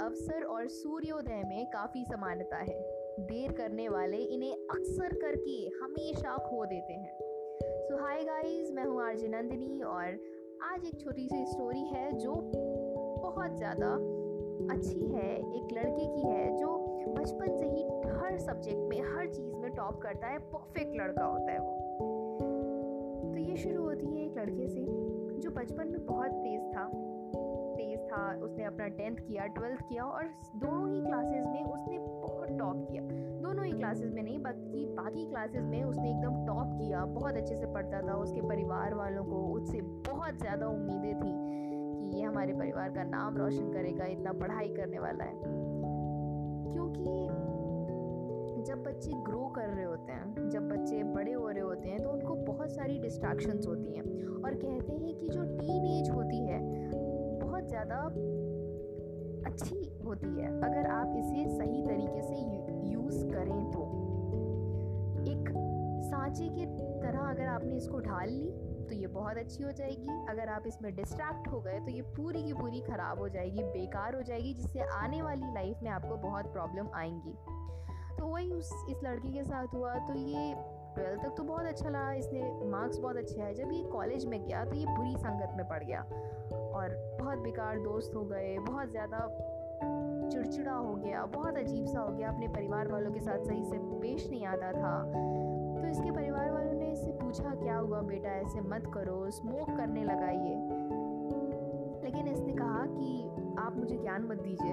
अवसर और सूर्योदय में काफ़ी समानता है। देर करने वाले इन्हें अक्सर करके हमेशा खो देते हैं। सो हाय गाइस मैं हूँ आरजे नंदिनी और आज एक छोटी सी स्टोरी है जो बहुत ज़्यादा अच्छी है। एक लड़के की है जो बचपन से ही हर सब्जेक्ट में, हर चीज़ में टॉप करता है। परफेक्ट लड़का होता है वो। तो ये शुरू होती है एक लड़के से, जो बचपन में बहुत तेज़ था। तेज़ था, उसने अपना टेंथ किया, ट्वेल्थ किया और दोनों ही क्लासेस में उसने बहुत टॉप किया। दोनों ही क्लासेस में नहीं, बल्कि बाकी क्लासेस में उसने एकदम टॉप किया, बहुत अच्छे से पढ़ता था। उसके परिवार वालों को उससे बहुत ज़्यादा उम्मीदें थी कि ये हमारे परिवार का नाम रोशन करेगा, इतना पढ़ाई करने वाला है। क्योंकि जब बच्चे ग्रो कर रहे होते हैं, जब बच्चे बड़े हो रहे होते हैं तो उनको बहुत सारी डिस्ट्रैक्शंस होती हैं। और कहते हैं कि जो टीन एज होती है बहुत ज़्यादा अच्छी होती है। अगर आप इसे सही तरीके से यूज़ करें तो। एक सांचे की तरह अगर आपने इसको ढाल ली तो ये बहुत अच्छी हो जाएगी। अगर आप इसमें डिस्ट्रैक्ट हो गए तो ये पूरी की पूरी ख़राब हो जाएगी, बेकार हो जाएगी, जिससे आने वाली लाइफ में आपको बहुत प्रॉब्लम आएँगी। तो वही उस, इस लड़की के साथ हुआ तो ये ट्वेल्थ तक तो बहुत अच्छा लगा इसने मार्क्स बहुत अच्छे आए। जब ये कॉलेज में गया तो ये बुरी संगत में पड़ गया और बहुत बेकार दोस्त हो गए, बहुत ज़्यादा चिड़चिड़ा हो गया, बहुत अजीब सा हो गया। अपने परिवार वालों के साथ सही से पेश नहीं आता था। तो इसके परिवार वालों ने इससे पूछा, क्या हुआ बेटा? ऐसे मत करो स्मोक करने लगा ये। लेकिन इसने कहा कि, आप मुझे ज्ञान मत दीजिए।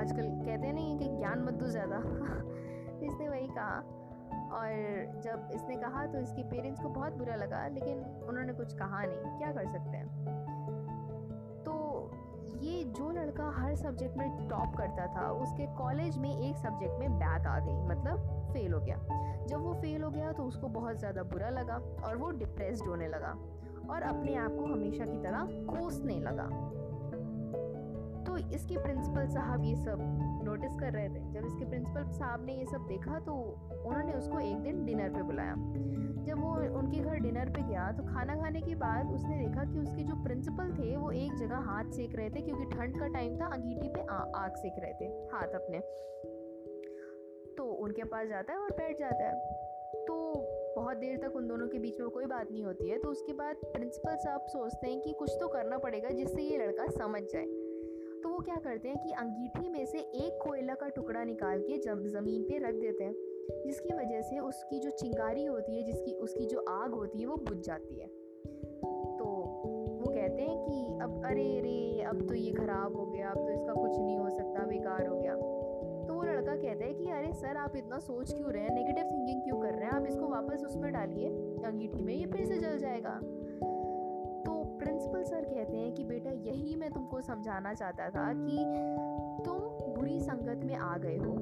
आजकल कहते नहीं कि ज्ञान मत दो ज़्यादा। इसने वही कहा। और जब इसने कहा तो इसके पेरेंट्स को बहुत बुरा लगा, लेकिन उन्होंने कुछ कहा नहीं। क्या कर सकते हैं? तो ये जो लड़का हर सब्जेक्ट में टॉप करता था, उसके कॉलेज में एक सब्जेक्ट में बैक आ गई मतलब फेल हो गया। जब वो फेल हो गया तो उसको बहुत ज़्यादा बुरा लगा और वो डिप्रेस्ड होने लगा और अपने आप को हमेशा की तरह कोसने लगा। इसके प्रिंसिपल साहब ये सब नोटिस कर रहे थे। जब इसके प्रिंसिपल साहब ने ये सब देखा तो उन्होंने उसको एक दिन डिनर पे बुलाया। जब वो उनके घर डिनर पे गया तो खाना खाने के बाद उसने देखा कि उसके जो प्रिंसिपल थे, वो एक जगह हाथ सेक रहे थे, क्योंकि ठंड का टाइम था, अंगीठी पे आग सेक रहे थे, हाथ अपने। तो उनके पास जाता है और बैठ जाता है। तो बहुत देर तक उन दोनों के बीच में कोई बात नहीं होती है। तो उसके बाद प्रिंसिपल साहब सोचते हैं कि कुछ तो करना पड़ेगा, जिससे ये लड़का समझ जाए। तो वो क्या करते हैं कि अंगीठी में से एक कोयला का टुकड़ा निकाल के ज़मीन पे रख देते हैं, जिसकी वजह से उसकी जो चिंगारी होती है, जिसकी, उसकी जो आग होती है, वो बुझ जाती है। तो वो कहते हैं कि अब अरे अरे अब तो ये ख़राब हो गया, अब तो इसका कुछ नहीं हो सकता, बेकार हो गया। तो वो लड़का कहता है कि अरे सर, आप इतना सोच क्यों रहे हैं नेगेटिव थिंकिंग क्यों कर रहे हैं, आप इसको वापस उसमें डालिए, अंगीठी में, ये फिर से जल जाएगा। तो प्रिंसिपल सर कहते हैं कि बेटा यही मैं तुमको समझाना चाहता था कि तुम बुरी संगत में आ गए हो।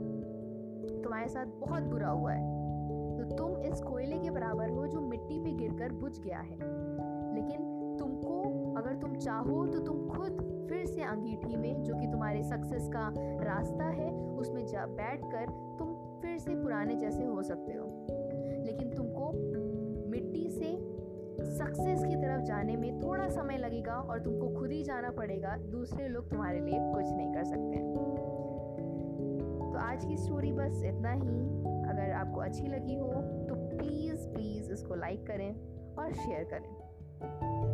तुम्हारे साथ बहुत बुरा हुआ है। तो तुम इस कोयले के बराबर हो जो मिट्टी पे गिरकर बुझ गया है। लेकिन तुमको अगर तुम चाहो तो तुम खुद फिर से अंगीठी में, जो कि तुम्हारे सक्सेस का रास्ता है, उसमें जा बैठ कर तुम फिर से पुराने जैसे हो सकते हो। लेकिन तुमको मिट्टी से सक्सेस की तरफ़ जाने में थोड़ा समय लगेगा और तुमको खुद ही जाना पड़ेगा। दूसरे लोग तुम्हारे लिए कुछ नहीं कर सकते। तो आज की स्टोरी बस इतना ही। अगर आपको अच्छी लगी हो तो प्लीज़ प्लीज़ इसको लाइक करें और शेयर करें।